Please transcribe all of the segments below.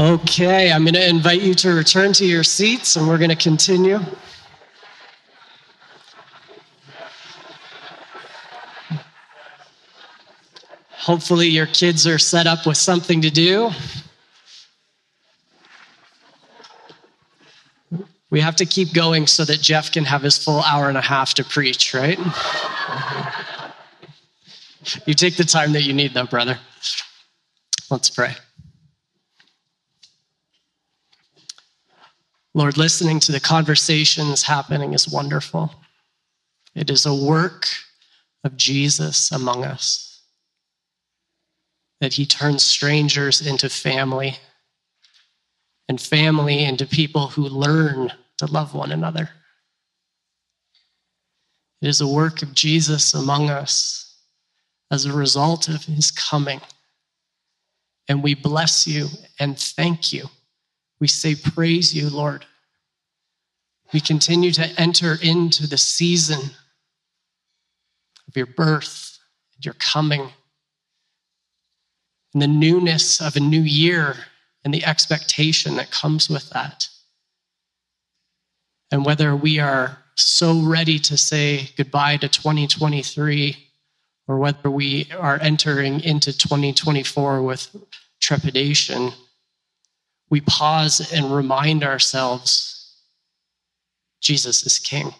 Okay, I'm going to invite you to return to your seats and we're going to continue. Hopefully, your kids are set up with something to do. We have to keep going so that Jeff can have his full hour and a half to preach, right? you take the time that you need, though, brother. Let's pray. Lord, listening to the conversations happening is wonderful. It is a work of Jesus among us, that he turns strangers into family and family into people who learn to love one another. It is a work of Jesus among us as a result of his coming. And we bless you and thank you we say, Praise you, Lord. We continue to enter into the season of your birth, and your coming, and the newness of a new year and the expectation that comes with that. And whether we are so ready to say goodbye to 2023 or whether we are entering into 2024 with trepidation we pause and remind ourselves Jesus is King.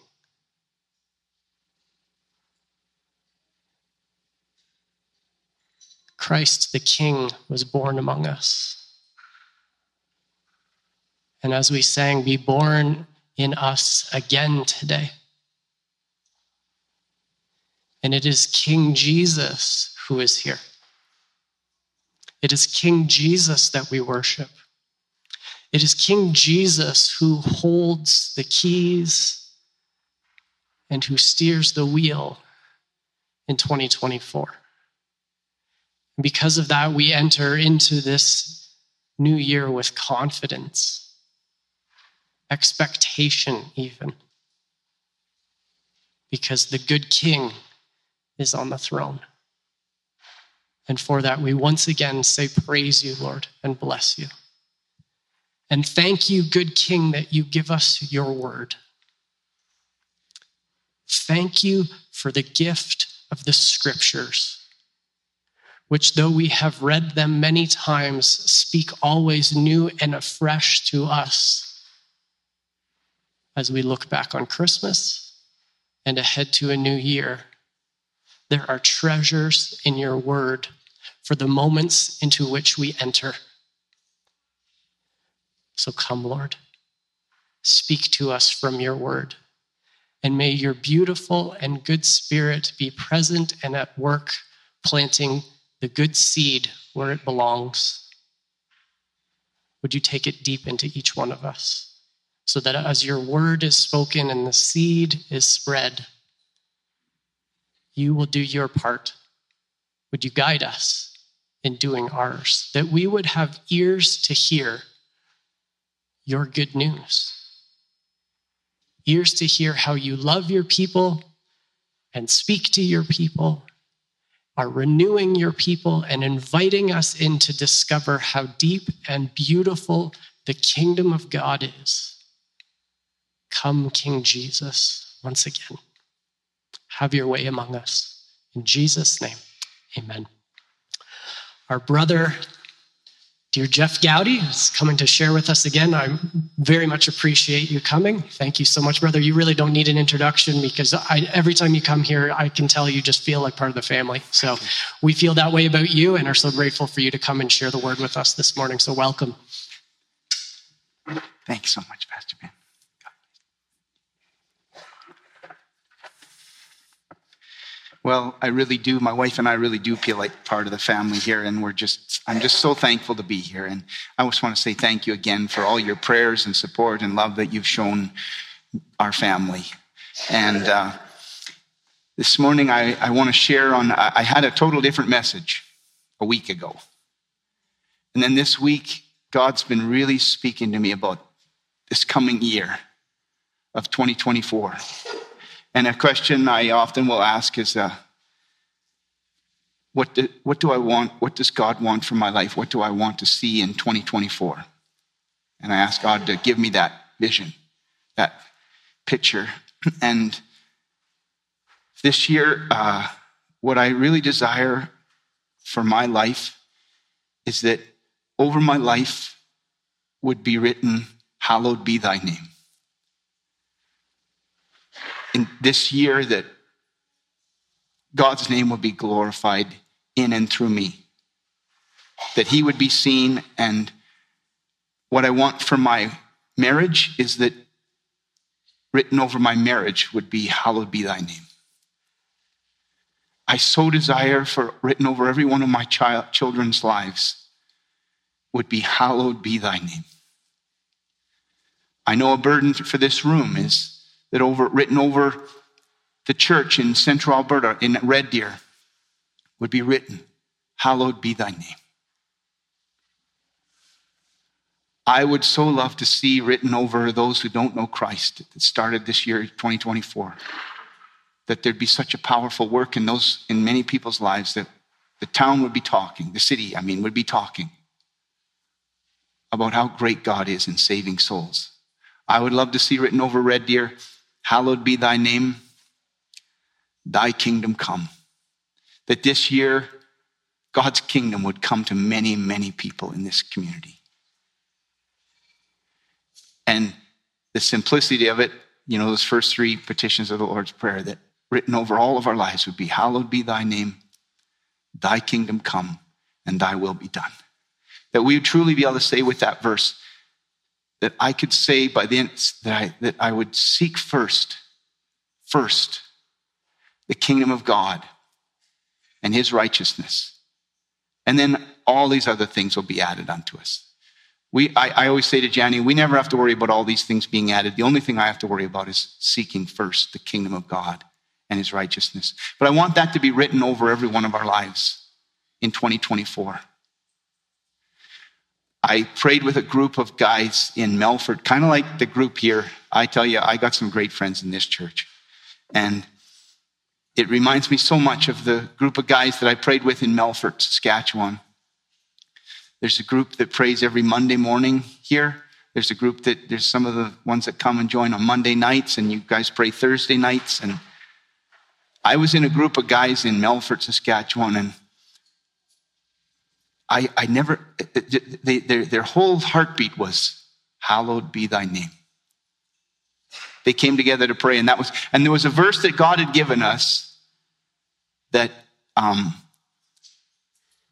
Christ the King was born among us. And as we sang, be born in us again today. And it is King Jesus who is here. It is King Jesus that we worship. It is King Jesus who holds the keys and who steers the wheel in 2024. And because of that, we enter into this new year with confidence, expectation, even, because the good King is on the throne. And for that, we once again say, Praise you, Lord, and bless you. And thank you, good King, that you give us your word. Thank you for the gift of the scriptures, which, though we have read them many times, speak always new and afresh to us as we look back on Christmas and ahead to a new year. There are treasures in your word for the moments into which we enter. So come, Lord. Speak to us from your word. And may your beautiful and good spirit be present and at work, planting the good seed where it belongs. Would you take it deep into each one of us so that as your word is spoken and the seed is spread, you will do your part. Would you guide us in doing ours? That we would have ears to hear your good news. Ears to hear how you love your people and speak to your people, are renewing your people and inviting us in to discover how deep and beautiful the kingdom of God is. Come, King Jesus, once again. Have your way among us. In Jesus' name, amen. Our brother Dear Jeff Goudy is coming to share with us again. I very much appreciate you coming. Thank you so much, brother. You really don't need an introduction because I, every time you come here, I can tell you just feel like part of the family. So we feel that way about you and are so grateful for you to come and share the word with us this morning. So welcome. Thanks so much, Pastor Ben. Well, I really do. My wife and I really do feel like part of the family here, and we're just, I'm just so thankful to be here. And I just want to say thank you again for all your prayers and support and love that you've shown our family. And uh, this morning, I, I want to share on, I had a total different message a week ago. And then this week, God's been really speaking to me about this coming year of 2024. And a question I often will ask is uh, what do, what do I want? What does God want for my life? What do I want to see in 2024? And I ask God to give me that vision, that picture. And this year, uh, what I really desire for my life is that over my life would be written, Hallowed be thy name. In this year, that God's name would be glorified in and through me, that he would be seen. And what I want for my marriage is that written over my marriage would be, Hallowed be thy name. I so desire for written over every one of my child, children's lives would be, Hallowed be thy name. I know a burden for this room is that over written over the church in central Alberta, in Red Deer, would be written, Hallowed be thy name. I would so love to see written over those who don't know Christ that started this year, 2024, that there'd be such a powerful work in those, in many people's lives that the town would be talking, the city, I mean, would be talking about how great God is in saving souls. I would love to see written over Red Deer, Hallowed be thy name, thy kingdom come. That this year, God's kingdom would come to many, many people in this community. And the simplicity of it, you know, those first three petitions of the Lord's Prayer that written over all of our lives would be Hallowed be thy name, thy kingdom come, and thy will be done. That we would truly be able to say with that verse, that I could say by the end that I, that I would seek first, first, the kingdom of God and his righteousness. And then all these other things will be added unto us. We, I, I always say to Janny, we never have to worry about all these things being added. The only thing I have to worry about is seeking first the kingdom of God and his righteousness. But I want that to be written over every one of our lives in 2024. I prayed with a group of guys in Melfort, kind of like the group here. I tell you, I got some great friends in this church. And it reminds me so much of the group of guys that I prayed with in Melfort, Saskatchewan. There's a group that prays every Monday morning here. There's a group that, there's some of the ones that come and join on Monday nights, and you guys pray Thursday nights. And I was in a group of guys in Melfort, Saskatchewan, and I, I never, they, their, their whole heartbeat was, Hallowed be thy name. They came together to pray, and that was, and there was a verse that God had given us that um,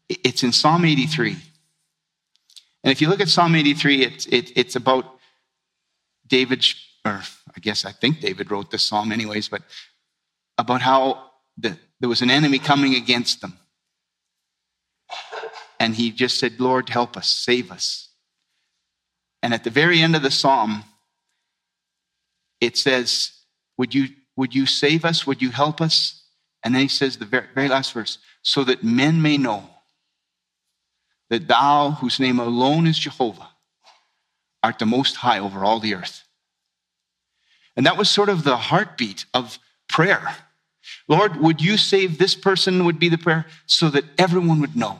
it's in Psalm 83. And if you look at Psalm 83, it's, it, it's about David, or I guess I think David wrote this psalm, anyways, but about how the, there was an enemy coming against them. And he just said, Lord, help us, save us. And at the very end of the psalm, it says, Would you, would you save us? Would you help us? And then he says, the very, very last verse, so that men may know that thou, whose name alone is Jehovah, art the most high over all the earth. And that was sort of the heartbeat of prayer. Lord, would you save this person, would be the prayer, so that everyone would know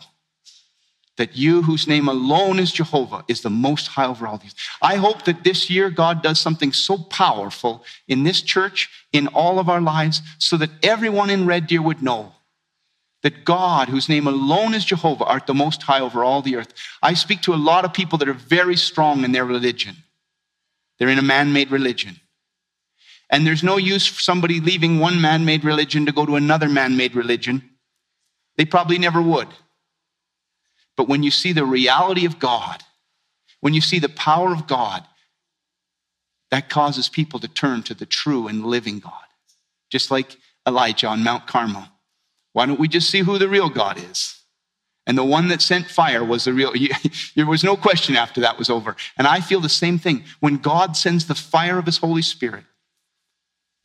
that you, whose name alone is Jehovah, is the most high over all these. I hope that this year God does something so powerful in this church, in all of our lives, so that everyone in Red Deer would know that God, whose name alone is Jehovah, art the most high over all the earth. I speak to a lot of people that are very strong in their religion. They're in a man made religion. And there's no use for somebody leaving one man made religion to go to another man made religion. They probably never would. But when you see the reality of God, when you see the power of God, that causes people to turn to the true and living God. Just like Elijah on Mount Carmel. Why don't we just see who the real God is? And the one that sent fire was the real. There was no question after that was over. And I feel the same thing. When God sends the fire of his Holy Spirit,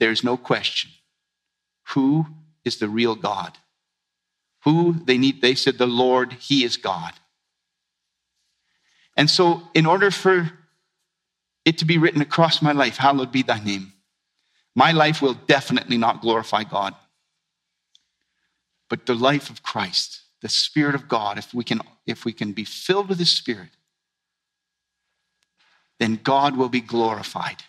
there's no question. Who is the real God? Who they need, they said, the Lord, He is God. And so, in order for it to be written across my life, hallowed be thy name, my life will definitely not glorify God. but the life of Christ, the Spirit of God, if we can, if we can be filled with the Spirit, then God will be glorified.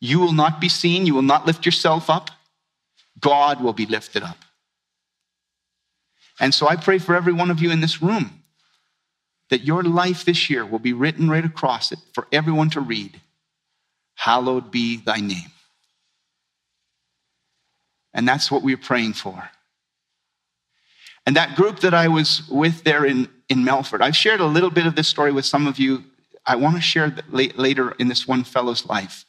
You will not be seen, you will not lift yourself up. God will be lifted up. And so I pray for every one of you in this room that your life this year will be written right across it for everyone to read. Hallowed be thy name. And that's what we're praying for. And that group that I was with there in, in Melfort, I've shared a little bit of this story with some of you. I want to share later in this one fellow's life.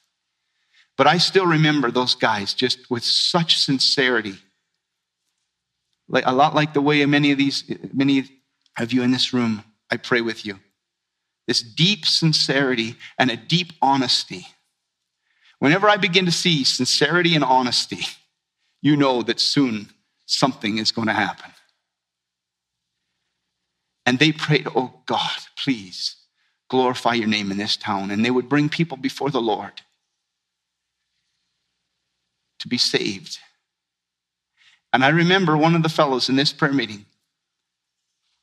But I still remember those guys just with such sincerity. Like, a lot like the way many of these, many of you in this room, I pray with you. This deep sincerity and a deep honesty. Whenever I begin to see sincerity and honesty, you know that soon something is going to happen. And they prayed, Oh God, please glorify your name in this town. And they would bring people before the Lord to be saved. And I remember one of the fellows in this prayer meeting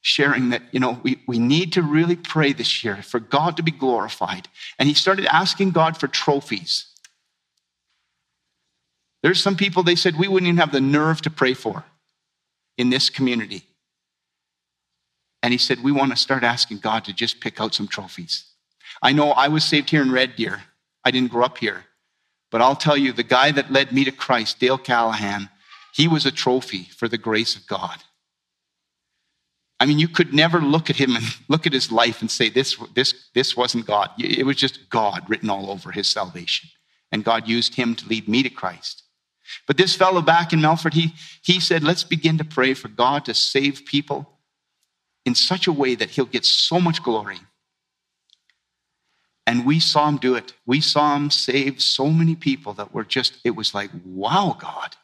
sharing that, you know, we, we need to really pray this year for God to be glorified. And he started asking God for trophies. There's some people they said we wouldn't even have the nerve to pray for in this community. And he said, We want to start asking God to just pick out some trophies. I know I was saved here in Red Deer. I didn't grow up here. But I'll tell you, the guy that led me to Christ, Dale Callahan, he was a trophy for the grace of God. I mean, you could never look at him and look at his life and say, this, this, this wasn't God. It was just God written all over his salvation. And God used him to lead me to Christ. But this fellow back in Melfort, he, he said, let's begin to pray for God to save people in such a way that he'll get so much glory. And we saw him do it. We saw him save so many people that were just, it was like, wow, God,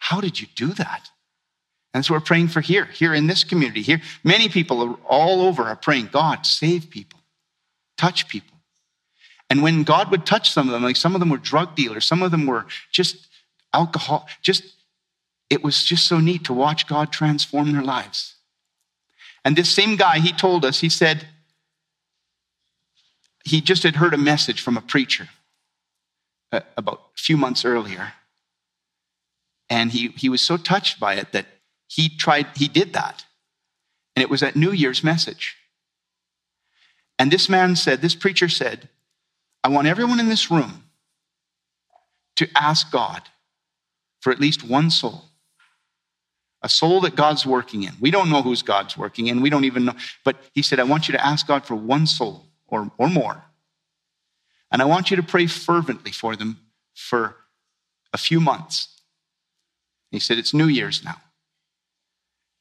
how did you do that? And so we're praying for here, here in this community. Here, many people all over are praying, God, save people, touch people. And when God would touch some of them, like some of them were drug dealers, some of them were just alcohol, just, it was just so neat to watch God transform their lives. And this same guy, he told us, he said, he just had heard a message from a preacher uh, about a few months earlier. And he, he was so touched by it that he tried, he did that. And it was that New Year's message. And this man said, this preacher said, I want everyone in this room to ask God for at least one soul. A soul that God's working in. We don't know who's God's working in. We don't even know. But he said, I want you to ask God for one soul or, or more. And I want you to pray fervently for them for a few months. He said, It's New Year's now.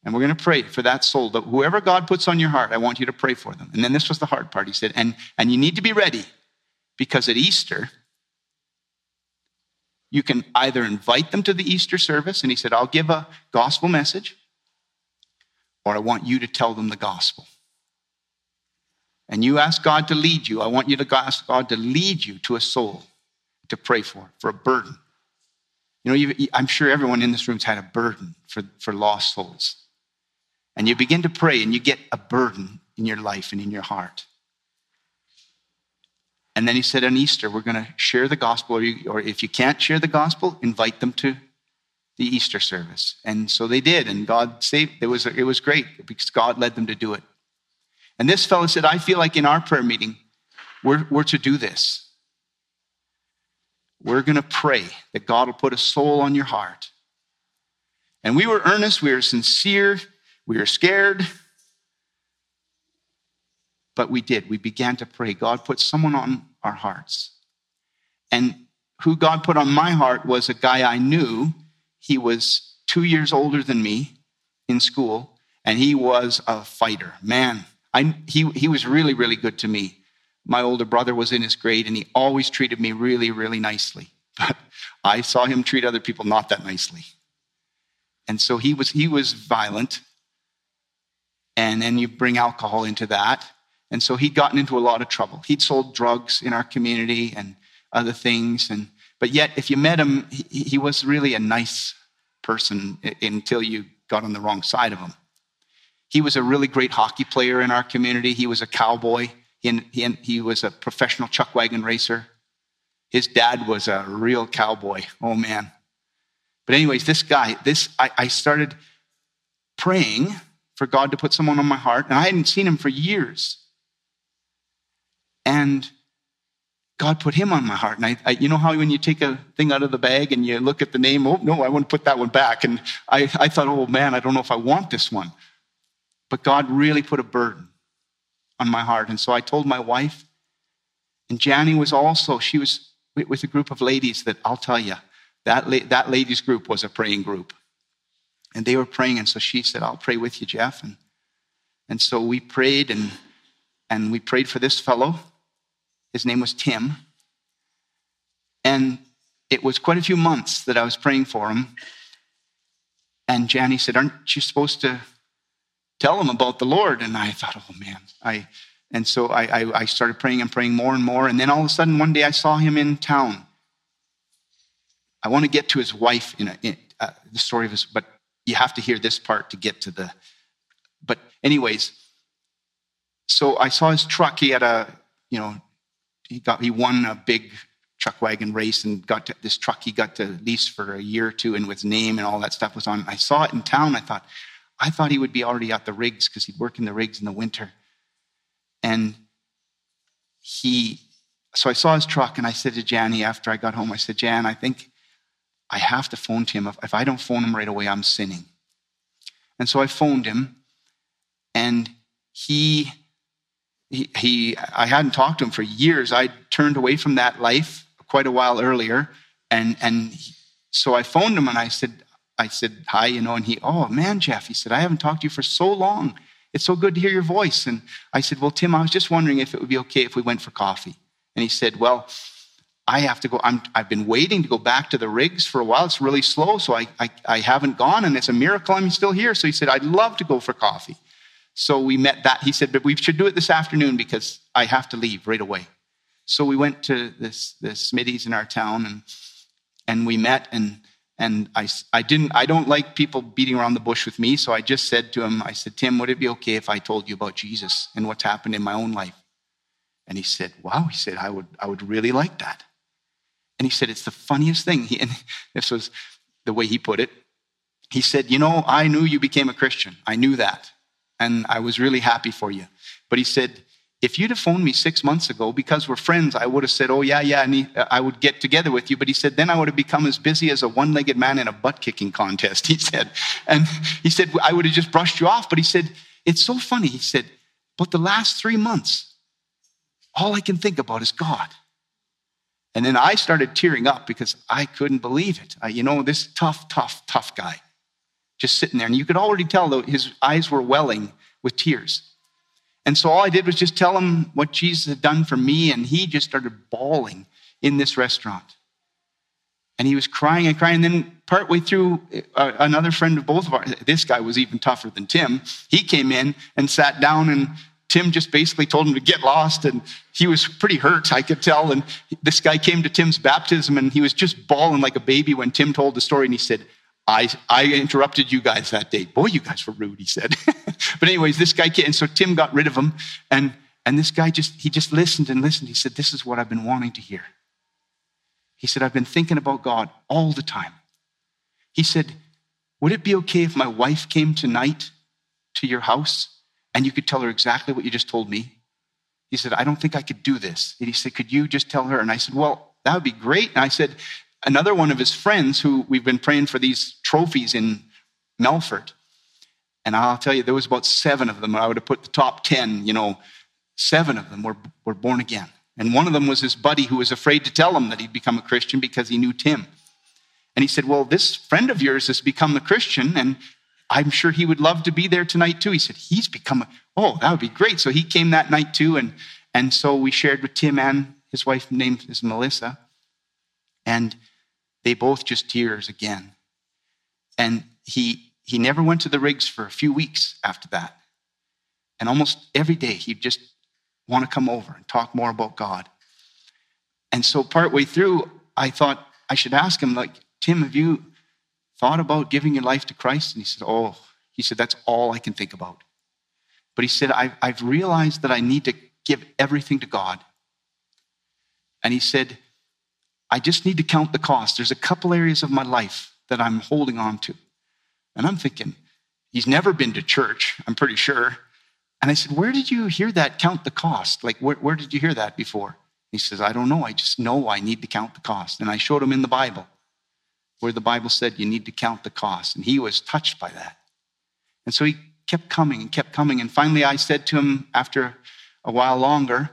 And we're going to pray for that soul that whoever God puts on your heart, I want you to pray for them. And then this was the hard part. He said, and, and you need to be ready because at Easter, you can either invite them to the Easter service, and he said, I'll give a gospel message, or I want you to tell them the gospel and you ask God to lead you, I want you to ask God to lead you to a soul to pray for, for a burden. You know, I'm sure everyone in this room's had a burden for, for lost souls. And you begin to pray and you get a burden in your life and in your heart. And then he said on Easter, we're going to share the gospel, or, you, or if you can't share the gospel, invite them to the Easter service. And so they did, and God saved. It was, it was great because God led them to do it. And this fellow said, I feel like in our prayer meeting, we're, we're to do this. We're going to pray that God will put a soul on your heart. And we were earnest, we were sincere, we were scared. But we did. We began to pray. God put someone on our hearts. And who God put on my heart was a guy I knew. He was two years older than me in school, and he was a fighter. Man, I, he, he was really, really good to me. My older brother was in his grade and he always treated me really, really nicely. But I saw him treat other people not that nicely. And so he was, he was violent. And then you bring alcohol into that. And so he'd gotten into a lot of trouble. He'd sold drugs in our community and other things. And, but yet, if you met him, he, he was really a nice, person until you got on the wrong side of him. He was a really great hockey player in our community. He was a cowboy. He, he, he was a professional chuck wagon racer. His dad was a real cowboy. Oh man. But anyways, this guy, this I, I started praying for God to put someone on my heart, and I hadn't seen him for years. And God put him on my heart. And I, I, you know how when you take a thing out of the bag and you look at the name, oh, no, I want to put that one back. And I, I thought, oh man, I don't know if I want this one. But God really put a burden on my heart. And so I told my wife, and Janie was also, she was with a group of ladies that I'll tell you, that, la- that ladies group was a praying group. And they were praying. And so she said, I'll pray with you, Jeff. And, and so we prayed and, and we prayed for this fellow his name was Tim. And it was quite a few months that I was praying for him. And Janie said, Aren't you supposed to tell him about the Lord? And I thought, Oh man. I and so I, I, I started praying and praying more and more. And then all of a sudden, one day I saw him in town. I want to get to his wife in, a, in uh, the story of his, but you have to hear this part to get to the. But anyways, so I saw his truck. He had a you know he got he won a big chuck wagon race and got to, this truck he got to lease for a year or two and with name and all that stuff was on. I saw it in town. I thought, I thought he would be already at the rigs because he'd work in the rigs in the winter. And he, so I saw his truck and I said to Janie after I got home, I said, Jan, I think I have to phone to him. If, I don't phone him right away, I'm sinning. And so I phoned him and he he, he, I hadn't talked to him for years. I'd turned away from that life quite a while earlier. And, and so I phoned him and I said, I said, hi, you know, and he, oh man, Jeff, he said, I haven't talked to you for so long. It's so good to hear your voice. And I said, well, Tim, I was just wondering if it would be okay if we went for coffee. And he said, well, I have to go. i have been waiting to go back to the rigs for a while. It's really slow, so I, I, I haven't gone, and it's a miracle I'm still here. So he said, I'd love to go for coffee. So we met that. He said, but we should do it this afternoon because I have to leave right away. So we went to this, this Smitty's in our town and, and we met and, and I, I didn't, I don't like people beating around the bush with me. So I just said to him, I said, Tim, would it be okay if I told you about Jesus and what's happened in my own life? And he said, wow. He said, I would, I would really like that. And he said, it's the funniest thing. He, and this was the way he put it. He said, you know, I knew you became a Christian. I knew that and I was really happy for you. But he said, if you'd have phoned me six months ago, because we're friends, I would have said, oh, yeah, yeah, and uh, I would get together with you. But he said, then I would have become as busy as a one legged man in a butt kicking contest, he said. And he said, I would have just brushed you off. But he said, it's so funny. He said, but the last three months, all I can think about is God. And then I started tearing up because I couldn't believe it. I, you know, this tough, tough, tough guy just sitting there. And you could already tell that his eyes were welling with tears. And so all I did was just tell him what Jesus had done for me, and he just started bawling in this restaurant. And he was crying and crying. And then, partway through, uh, another friend of both of ours, this guy was even tougher than Tim, he came in and sat down, and Tim just basically told him to get lost. And he was pretty hurt, I could tell. And this guy came to Tim's baptism, and he was just bawling like a baby when Tim told the story. And he said, I, I interrupted you guys that day. Boy, you guys were rude, he said. but anyways, this guy came, and so Tim got rid of him, and, and this guy just, he just listened and listened. He said, this is what I've been wanting to hear. He said, I've been thinking about God all the time. He said, would it be okay if my wife came tonight to your house and you could tell her exactly what you just told me? He said, I don't think I could do this. And he said, could you just tell her? And I said, well, that would be great. And I said, another one of his friends who we've been praying for these trophies in Melfort. And I'll tell you, there was about seven of them. I would have put the top 10, you know, seven of them were, were born again. And one of them was his buddy who was afraid to tell him that he'd become a Christian because he knew Tim. And he said, Well, this friend of yours has become a Christian, and I'm sure he would love to be there tonight too. He said, He's become a, oh, that would be great. So he came that night too. And, and so we shared with Tim and his wife, named is Melissa. And they both just tears again. And he, he never went to the rigs for a few weeks after that. And almost every day he'd just want to come over and talk more about God. And so partway through, I thought I should ask him, like, Tim, have you thought about giving your life to Christ? And he said, Oh, he said, That's all I can think about. But he said, I've, I've realized that I need to give everything to God. And he said, I just need to count the cost. There's a couple areas of my life that I'm holding on to. And I'm thinking, he's never been to church, I'm pretty sure. And I said, Where did you hear that count the cost? Like, where, where did you hear that before? He says, I don't know. I just know I need to count the cost. And I showed him in the Bible where the Bible said you need to count the cost. And he was touched by that. And so he kept coming and kept coming. And finally, I said to him after a while longer,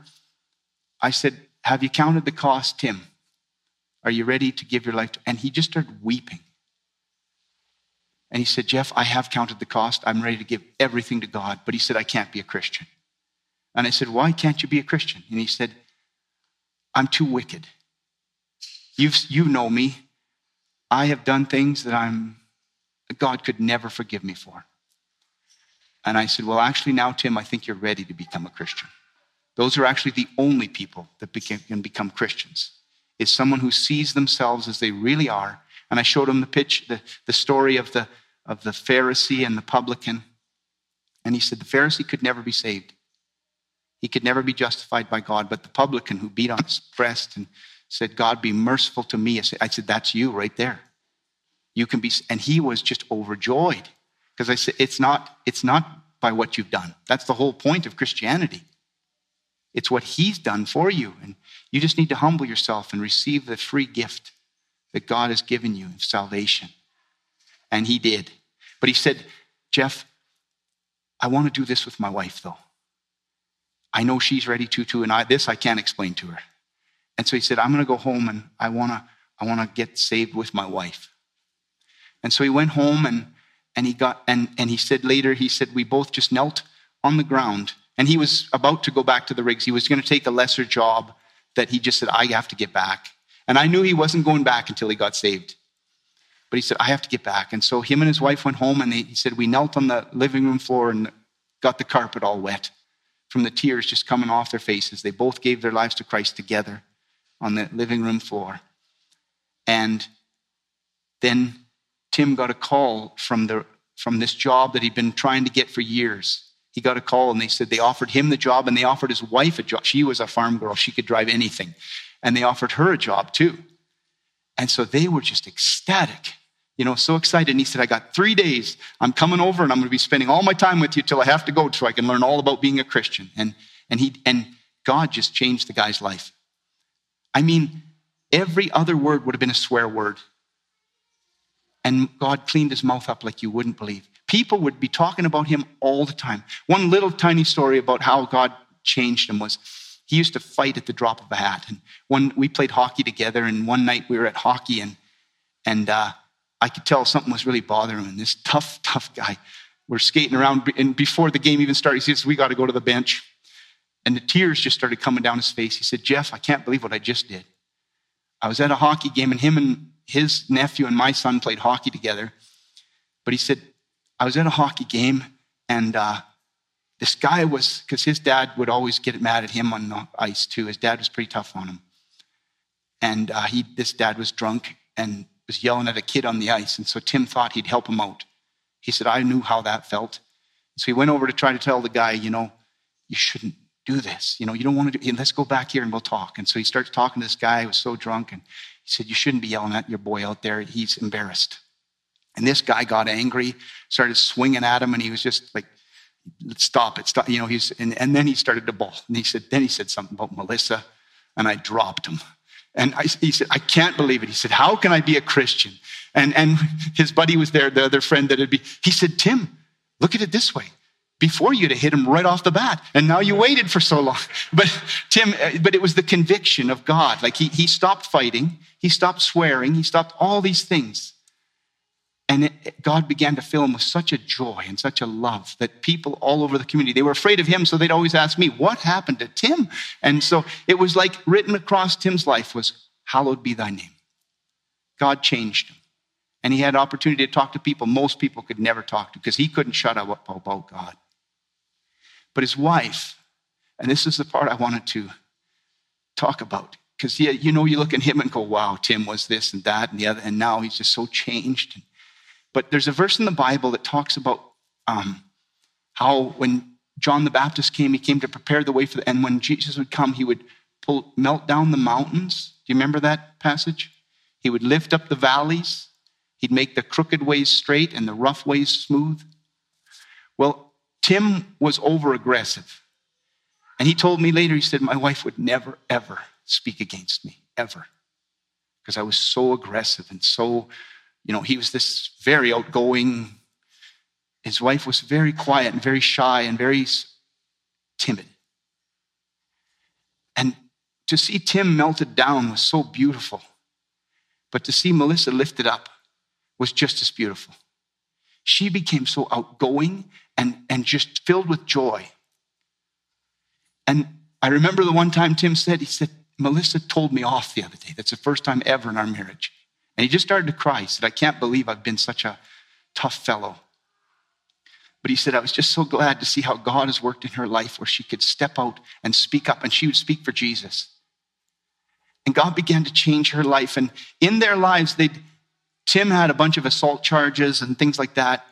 I said, Have you counted the cost, Tim? Are you ready to give your life to? And he just started weeping. And he said, Jeff, I have counted the cost. I'm ready to give everything to God. But he said, I can't be a Christian. And I said, Why can't you be a Christian? And he said, I'm too wicked. You've, you know me. I have done things that I'm, God could never forgive me for. And I said, Well, actually, now, Tim, I think you're ready to become a Christian. Those are actually the only people that can become Christians, is someone who sees themselves as they really are. And I showed him the pitch, the, the story of the, of the Pharisee and the publican. And he said, The Pharisee could never be saved. He could never be justified by God. But the publican who beat on his breast and said, God, be merciful to me. I said, That's you right there. You can be, and he was just overjoyed because I said, it's not, it's not by what you've done. That's the whole point of Christianity. It's what He's done for you. And you just need to humble yourself and receive the free gift that God has given you of salvation. And He did. But He said, Jeff, I want to do this with my wife, though. I know she's ready to, too, and I, this I can't explain to her. And so he said, I'm going to go home and I want to I want to get saved with my wife. And so he went home and and he got and and he said later he said we both just knelt on the ground and he was about to go back to the rigs he was going to take a lesser job that he just said i have to get back. And i knew he wasn't going back until he got saved. But he said i have to get back. And so him and his wife went home and they, he said we knelt on the living room floor and got the carpet all wet from the tears just coming off their faces. They both gave their lives to christ together on the living room floor. And then Tim got a call from, the, from this job that he'd been trying to get for years. He got a call and they said they offered him the job and they offered his wife a job. She was a farm girl, she could drive anything. And they offered her a job too. And so they were just ecstatic, you know, so excited. And he said, I got three days. I'm coming over and I'm going to be spending all my time with you till I have to go so I can learn all about being a Christian. And, and, he, and God just changed the guy's life. I mean, every other word would have been a swear word and God cleaned his mouth up like you wouldn't believe. People would be talking about him all the time. One little tiny story about how God changed him was he used to fight at the drop of a hat. And when we played hockey together, and one night we were at hockey, and and uh, I could tell something was really bothering him. And this tough, tough guy, we're skating around, and before the game even started, he says, "We got to go to the bench." And the tears just started coming down his face. He said, "Jeff, I can't believe what I just did. I was at a hockey game, and him and his nephew and my son played hockey together. But he said, I was at a hockey game and uh, this guy was, because his dad would always get mad at him on the ice too. His dad was pretty tough on him. And uh, he, this dad was drunk and was yelling at a kid on the ice. And so Tim thought he'd help him out. He said, I knew how that felt. So he went over to try to tell the guy, you know, you shouldn't do this. You know, you don't want to do Let's go back here and we'll talk. And so he starts talking to this guy who was so drunk. And he said, You shouldn't be yelling at your boy out there. He's embarrassed. And this guy got angry, started swinging at him, and he was just like, Stop it, stop. You know, he's, and, and then he started to bawl. And he said, Then he said something about Melissa, and I dropped him. And I, he said, I can't believe it. He said, How can I be a Christian? And, and his buddy was there, the other friend that had be. He said, Tim, look at it this way before you'd have hit him right off the bat. And now you waited for so long. But Tim, uh, but it was the conviction of God. Like he, he stopped fighting, he stopped swearing, he stopped all these things. And it, God began to fill him with such a joy and such a love that people all over the community, they were afraid of him. So they'd always ask me, what happened to Tim? And so it was like written across Tim's life was, hallowed be thy name. God changed him. And he had opportunity to talk to people most people could never talk to because he couldn't shut up about God. But his wife, and this is the part I wanted to talk about. Because, you know, you look at him and go, wow, Tim was this and that and the other, and now he's just so changed. But there's a verse in the Bible that talks about um, how when John the Baptist came, he came to prepare the way for the, and when Jesus would come, he would pull, melt down the mountains. Do you remember that passage? He would lift up the valleys. He'd make the crooked ways straight and the rough ways smooth. Well, Tim was over aggressive. And he told me later, he said, My wife would never, ever speak against me, ever. Because I was so aggressive and so, you know, he was this very outgoing. His wife was very quiet and very shy and very timid. And to see Tim melted down was so beautiful. But to see Melissa lifted up was just as beautiful. She became so outgoing and, and just filled with joy. And I remember the one time Tim said, he said, Melissa told me off the other day. That's the first time ever in our marriage. And he just started to cry. He said, I can't believe I've been such a tough fellow. But he said, I was just so glad to see how God has worked in her life where she could step out and speak up and she would speak for Jesus. And God began to change her life. And in their lives, they Tim had a bunch of assault charges and things like that.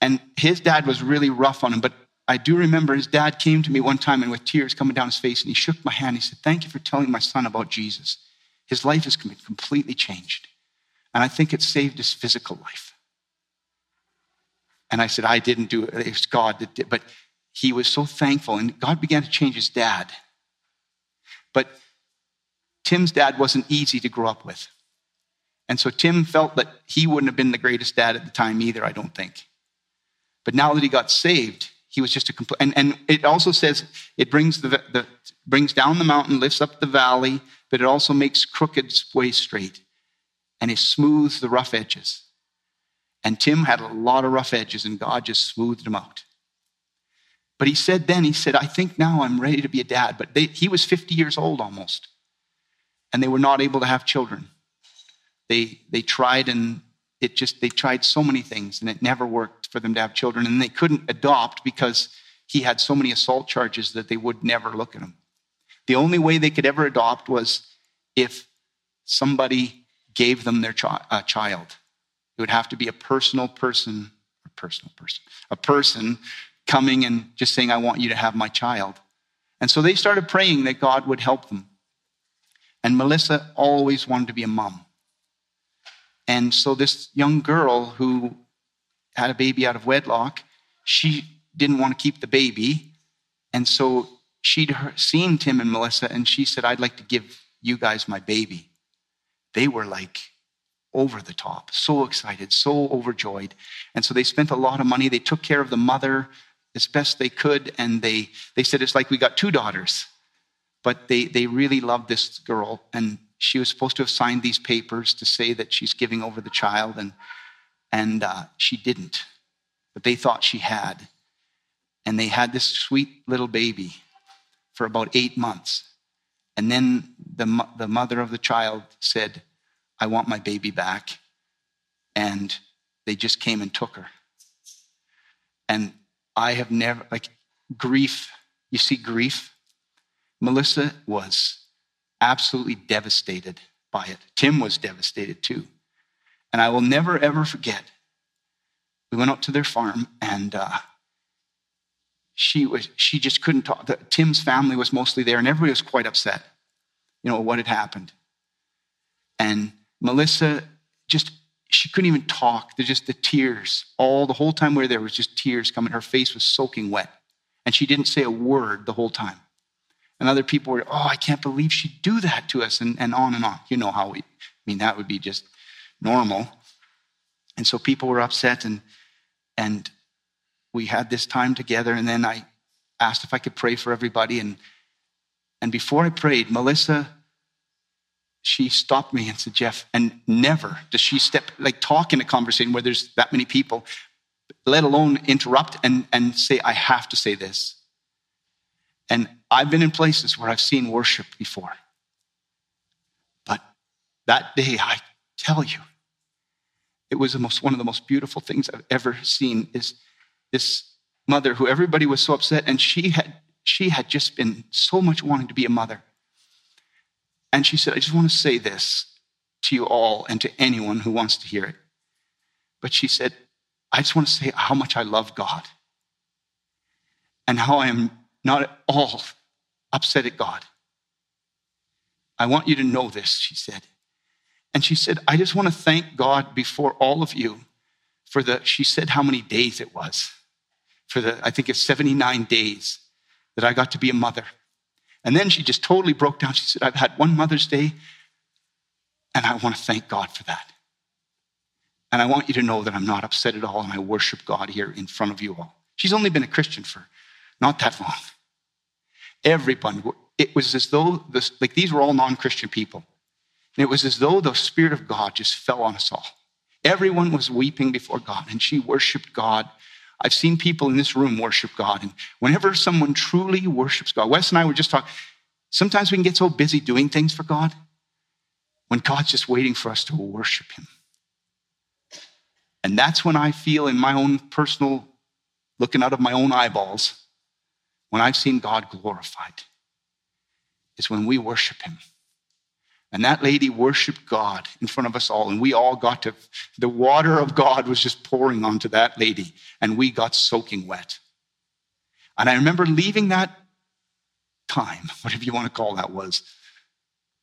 And his dad was really rough on him. But I do remember his dad came to me one time and with tears coming down his face and he shook my hand. He said, Thank you for telling my son about Jesus. His life has been completely changed. And I think it saved his physical life. And I said, I didn't do it. It was God that did. But he was so thankful. And God began to change his dad. But Tim's dad wasn't easy to grow up with. And so Tim felt that he wouldn't have been the greatest dad at the time either, I don't think. But now that he got saved, he was just a complete. And, and it also says it brings the, the brings down the mountain, lifts up the valley, but it also makes crooked ways straight, and it smooths the rough edges. And Tim had a lot of rough edges, and God just smoothed them out. But he said then, he said, I think now I'm ready to be a dad. But they, he was 50 years old almost, and they were not able to have children. They, they tried and it just, they tried so many things and it never worked for them to have children. And they couldn't adopt because he had so many assault charges that they would never look at him. The only way they could ever adopt was if somebody gave them their chi- uh, child. It would have to be a personal person, a personal person, a person coming and just saying, I want you to have my child. And so they started praying that God would help them. And Melissa always wanted to be a mom. And so this young girl who had a baby out of wedlock, she didn't want to keep the baby. And so she'd seen Tim and Melissa, and she said, I'd like to give you guys my baby. They were like over the top, so excited, so overjoyed. And so they spent a lot of money. They took care of the mother as best they could. And they, they said, it's like we got two daughters. But they, they really loved this girl. And she was supposed to have signed these papers to say that she's giving over the child, and, and uh, she didn't. But they thought she had. And they had this sweet little baby for about eight months. And then the, the mother of the child said, I want my baby back. And they just came and took her. And I have never, like, grief, you see, grief. Melissa was absolutely devastated by it. Tim was devastated too. And I will never, ever forget. We went up to their farm and uh, she was she just couldn't talk. The, Tim's family was mostly there and everybody was quite upset, you know, what had happened. And Melissa just she couldn't even talk. There's just the tears. All the whole time we were there was just tears coming. Her face was soaking wet. And she didn't say a word the whole time. And other people were, oh, I can't believe she'd do that to us, and, and on and on. You know how we, I mean, that would be just normal. And so people were upset, and, and we had this time together. And then I asked if I could pray for everybody. And, and before I prayed, Melissa, she stopped me and said, Jeff, and never does she step, like talk in a conversation where there's that many people, let alone interrupt and, and say, I have to say this. And I've been in places where I've seen worship before. But that day, I tell you, it was most, one of the most beautiful things I've ever seen is this mother who everybody was so upset and she had she had just been so much wanting to be a mother. And she said, I just want to say this to you all and to anyone who wants to hear it. But she said, I just want to say how much I love God and how I am not at all upset at God. I want you to know this, she said. And she said, I just want to thank God before all of you for the, she said how many days it was. For the, I think it's 79 days that I got to be a mother. And then she just totally broke down. She said, I've had one Mother's Day, and I want to thank God for that. And I want you to know that I'm not upset at all, and I worship God here in front of you all. She's only been a Christian for not that long. Everyone, it was as though, this, like these were all non Christian people. It was as though the Spirit of God just fell on us all. Everyone was weeping before God, and she worshiped God I've seen people in this room worship God. And whenever someone truly worships God, Wes and I were just talking, sometimes we can get so busy doing things for God when God's just waiting for us to worship Him. And that's when I feel in my own personal, looking out of my own eyeballs, when I've seen God glorified, is when we worship Him. And that lady worshiped God in front of us all. And we all got to, the water of God was just pouring onto that lady. And we got soaking wet. And I remember leaving that time, whatever you want to call that was.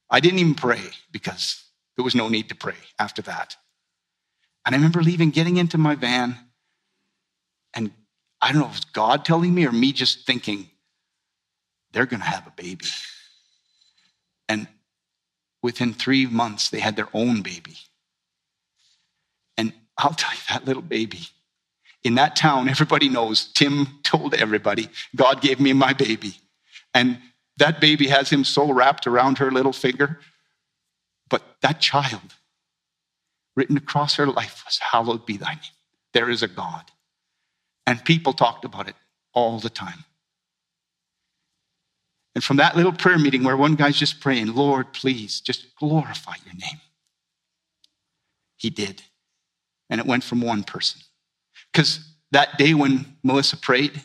I didn't even pray because there was no need to pray after that. And I remember leaving, getting into my van, and I don't know if it was God telling me or me just thinking, they're going to have a baby. Within three months, they had their own baby. And I'll tell you, that little baby, in that town, everybody knows, Tim told everybody, God gave me my baby. And that baby has him so wrapped around her little finger. But that child, written across her life, was Hallowed be thy name. There is a God. And people talked about it all the time. And from that little prayer meeting where one guy's just praying, Lord, please just glorify your name. He did. And it went from one person. Because that day when Melissa prayed,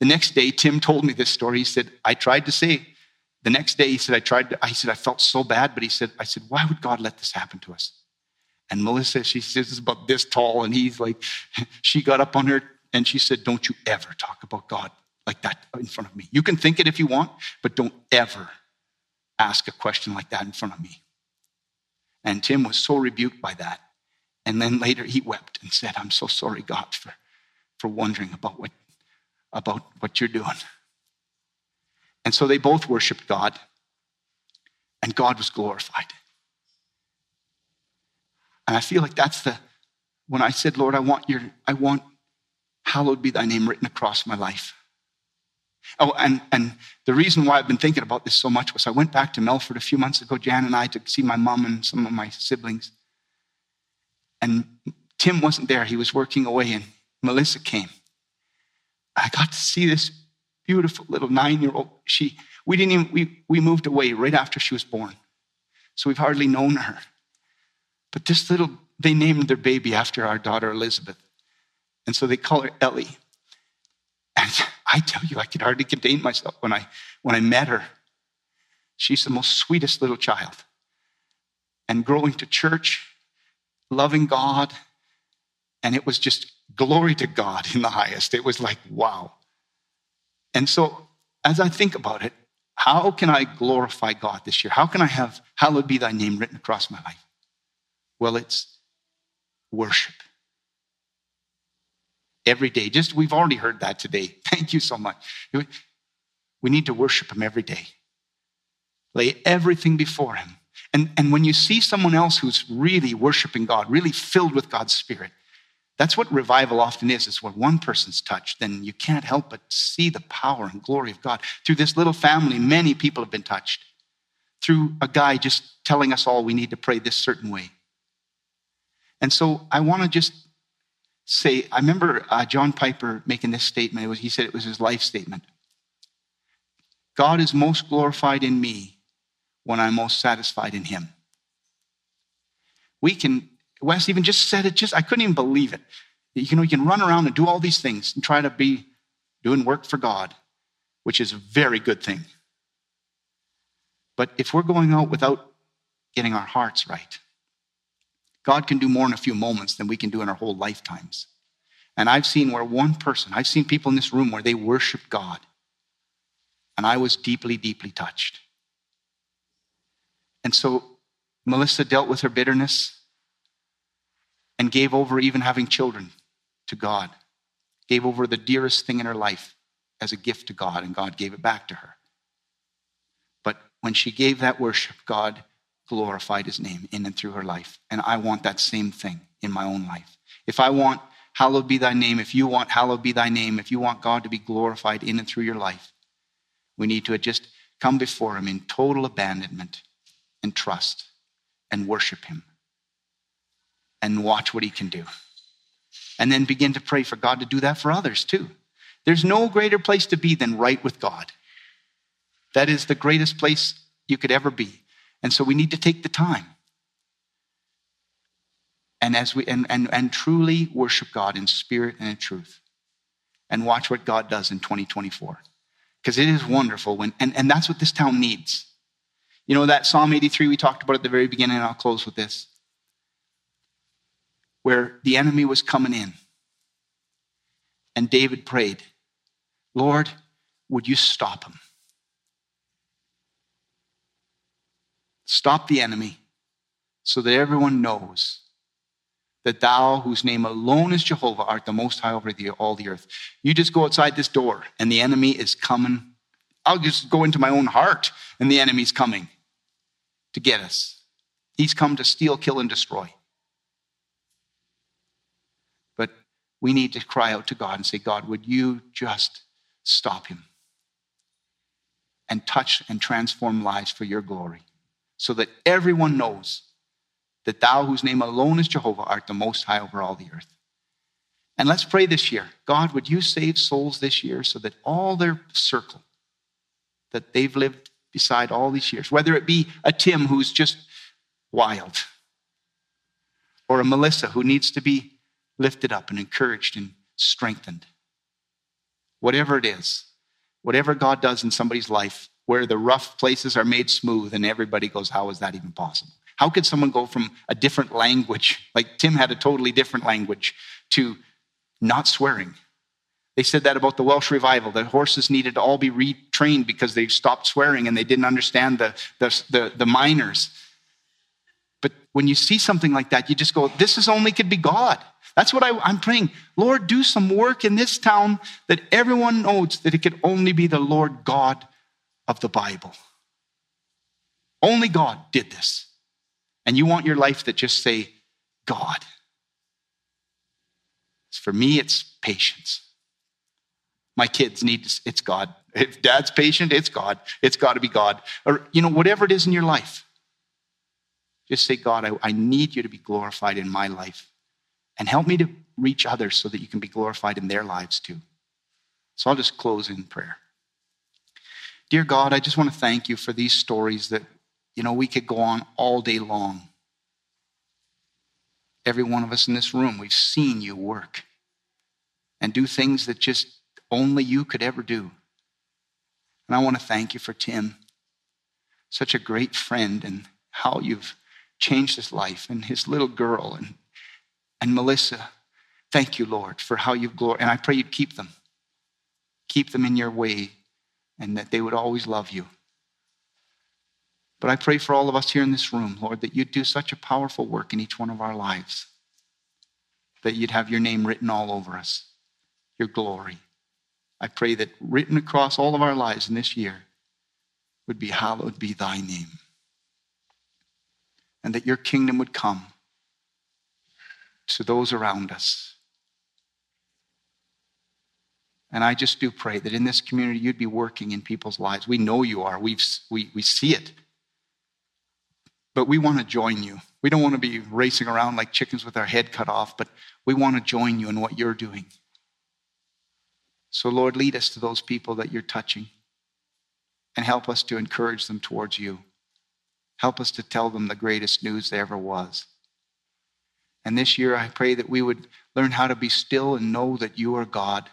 the next day, Tim told me this story. He said, I tried to say, the next day, he said, I tried to, I said, I felt so bad, but he said, I said, why would God let this happen to us? And Melissa, she says, is about this tall. And he's like, she got up on her and she said, Don't you ever talk about God like that in front of me. You can think it if you want, but don't ever ask a question like that in front of me. And Tim was so rebuked by that. And then later he wept and said, I'm so sorry, God, for, for wondering about what, about what you're doing. And so they both worshiped God, and God was glorified. And I feel like that's the, when I said, Lord, I want your, I want hallowed be thy name written across my life. Oh, and, and the reason why I've been thinking about this so much was I went back to Melfort a few months ago, Jan and I, to see my mom and some of my siblings. And Tim wasn't there. He was working away, and Melissa came. I got to see this beautiful little nine-year-old. She, we didn't even, we, we moved away right after she was born. So we've hardly known her. But this little, they named their baby after our daughter Elizabeth. And so they call her Ellie. And I tell you, I could hardly contain myself when I, when I met her. She's the most sweetest little child. And growing to church, loving God, and it was just glory to God in the highest. It was like, wow. And so, as I think about it, how can I glorify God this year? How can I have hallowed be thy name written across my life? Well, it's worship every day. Just we've already heard that today. Thank you so much. We need to worship him every day. Lay everything before him. And, and when you see someone else who's really worshiping God, really filled with God's Spirit, that's what revival often is. It's when one person's touched, then you can't help but see the power and glory of God. Through this little family, many people have been touched. Through a guy just telling us all we need to pray this certain way. And so I want to just say, I remember uh, John Piper making this statement. Was, he said it was his life statement. God is most glorified in me when I'm most satisfied in him. We can, Wes even just said it, just I couldn't even believe it. You know, you can run around and do all these things and try to be doing work for God, which is a very good thing. But if we're going out without getting our hearts right, God can do more in a few moments than we can do in our whole lifetimes. And I've seen where one person, I've seen people in this room where they worship God. And I was deeply, deeply touched. And so Melissa dealt with her bitterness and gave over even having children to God, gave over the dearest thing in her life as a gift to God, and God gave it back to her. But when she gave that worship, God glorified his name in and through her life. And I want that same thing in my own life. If I want hallowed be thy name, if you want hallowed be thy name, if you want God to be glorified in and through your life, we need to just come before him in total abandonment and trust and worship him and watch what he can do. And then begin to pray for God to do that for others too. There's no greater place to be than right with God. That is the greatest place you could ever be. And so we need to take the time. And as we and, and, and truly worship God in spirit and in truth. And watch what God does in 2024. Because it is wonderful when and, and that's what this town needs. You know that Psalm 83 we talked about at the very beginning, and I'll close with this. Where the enemy was coming in. And David prayed, Lord, would you stop him? Stop the enemy so that everyone knows that thou, whose name alone is Jehovah, art the most high over the, all the earth. You just go outside this door and the enemy is coming. I'll just go into my own heart and the enemy's coming to get us. He's come to steal, kill, and destroy. But we need to cry out to God and say, God, would you just stop him and touch and transform lives for your glory? So that everyone knows that thou, whose name alone is Jehovah, art the most high over all the earth. And let's pray this year God, would you save souls this year so that all their circle that they've lived beside all these years, whether it be a Tim who's just wild, or a Melissa who needs to be lifted up and encouraged and strengthened, whatever it is, whatever God does in somebody's life, where the rough places are made smooth and everybody goes, How is that even possible? How could someone go from a different language, like Tim had a totally different language, to not swearing? They said that about the Welsh revival. The horses needed to all be retrained because they stopped swearing and they didn't understand the, the, the, the. But when you see something like that, you just go, This is only could be God. That's what I, I'm praying. Lord, do some work in this town that everyone knows that it could only be the Lord God of the Bible. Only God did this. And you want your life that just say, God. For me, it's patience. My kids need, to, it's God. If dad's patient, it's God. It's got to be God. Or, you know, whatever it is in your life, just say, God, I, I need you to be glorified in my life. And help me to reach others so that you can be glorified in their lives too. So I'll just close in prayer. Dear God, I just want to thank you for these stories that, you know, we could go on all day long. Every one of us in this room, we've seen you work and do things that just only you could ever do. And I want to thank you for Tim, such a great friend, and how you've changed his life and his little girl and, and Melissa. Thank you, Lord, for how you've glorified. And I pray you'd keep them. Keep them in your way and that they would always love you. But I pray for all of us here in this room, Lord, that you'd do such a powerful work in each one of our lives, that you'd have your name written all over us, your glory. I pray that written across all of our lives in this year would be hallowed be thy name. And that your kingdom would come to those around us and I just do pray that in this community, you'd be working in people's lives. We know you are, We've, we, we see it. But we want to join you. We don't want to be racing around like chickens with our head cut off, but we want to join you in what you're doing. So, Lord, lead us to those people that you're touching and help us to encourage them towards you. Help us to tell them the greatest news there ever was. And this year, I pray that we would learn how to be still and know that you are God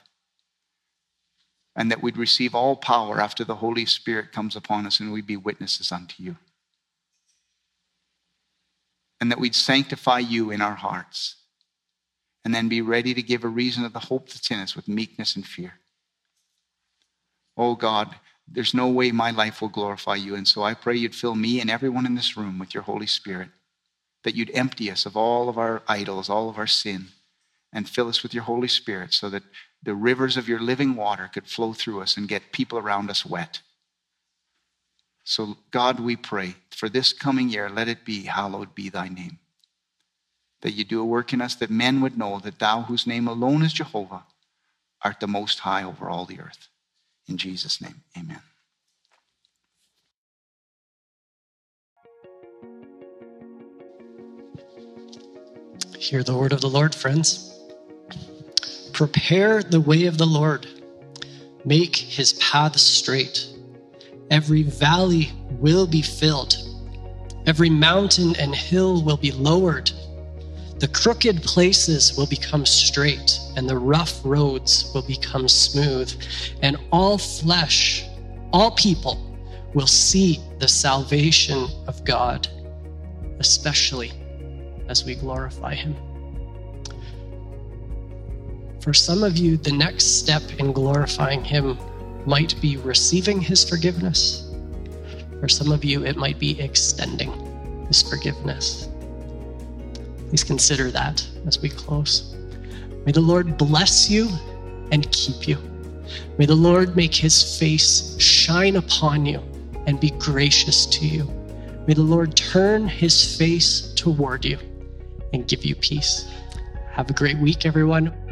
and that we'd receive all power after the Holy Spirit comes upon us and we'd be witnesses unto you. and that we'd sanctify you in our hearts, and then be ready to give a reason of the hope that's in us with meekness and fear. Oh God, there's no way my life will glorify you. And so I pray you'd fill me and everyone in this room with your Holy Spirit, that you'd empty us of all of our idols, all of our sin, and fill us with your Holy Spirit so that the rivers of your living water could flow through us and get people around us wet. So, God, we pray for this coming year, let it be, hallowed be thy name. That you do a work in us that men would know that thou, whose name alone is Jehovah, art the most high over all the earth. In Jesus' name, amen. Hear the word of the Lord, friends. Prepare the way of the Lord, make his path straight. Every valley will be filled, every mountain and hill will be lowered. The crooked places will become straight, and the rough roads will become smooth, and all flesh, all people will see the salvation of God, especially as we glorify Him. For some of you, the next step in glorifying Him might be receiving His forgiveness. For some of you, it might be extending His forgiveness. Please consider that as we close. May the Lord bless you and keep you. May the Lord make his face shine upon you and be gracious to you. May the Lord turn his face toward you and give you peace. Have a great week, everyone.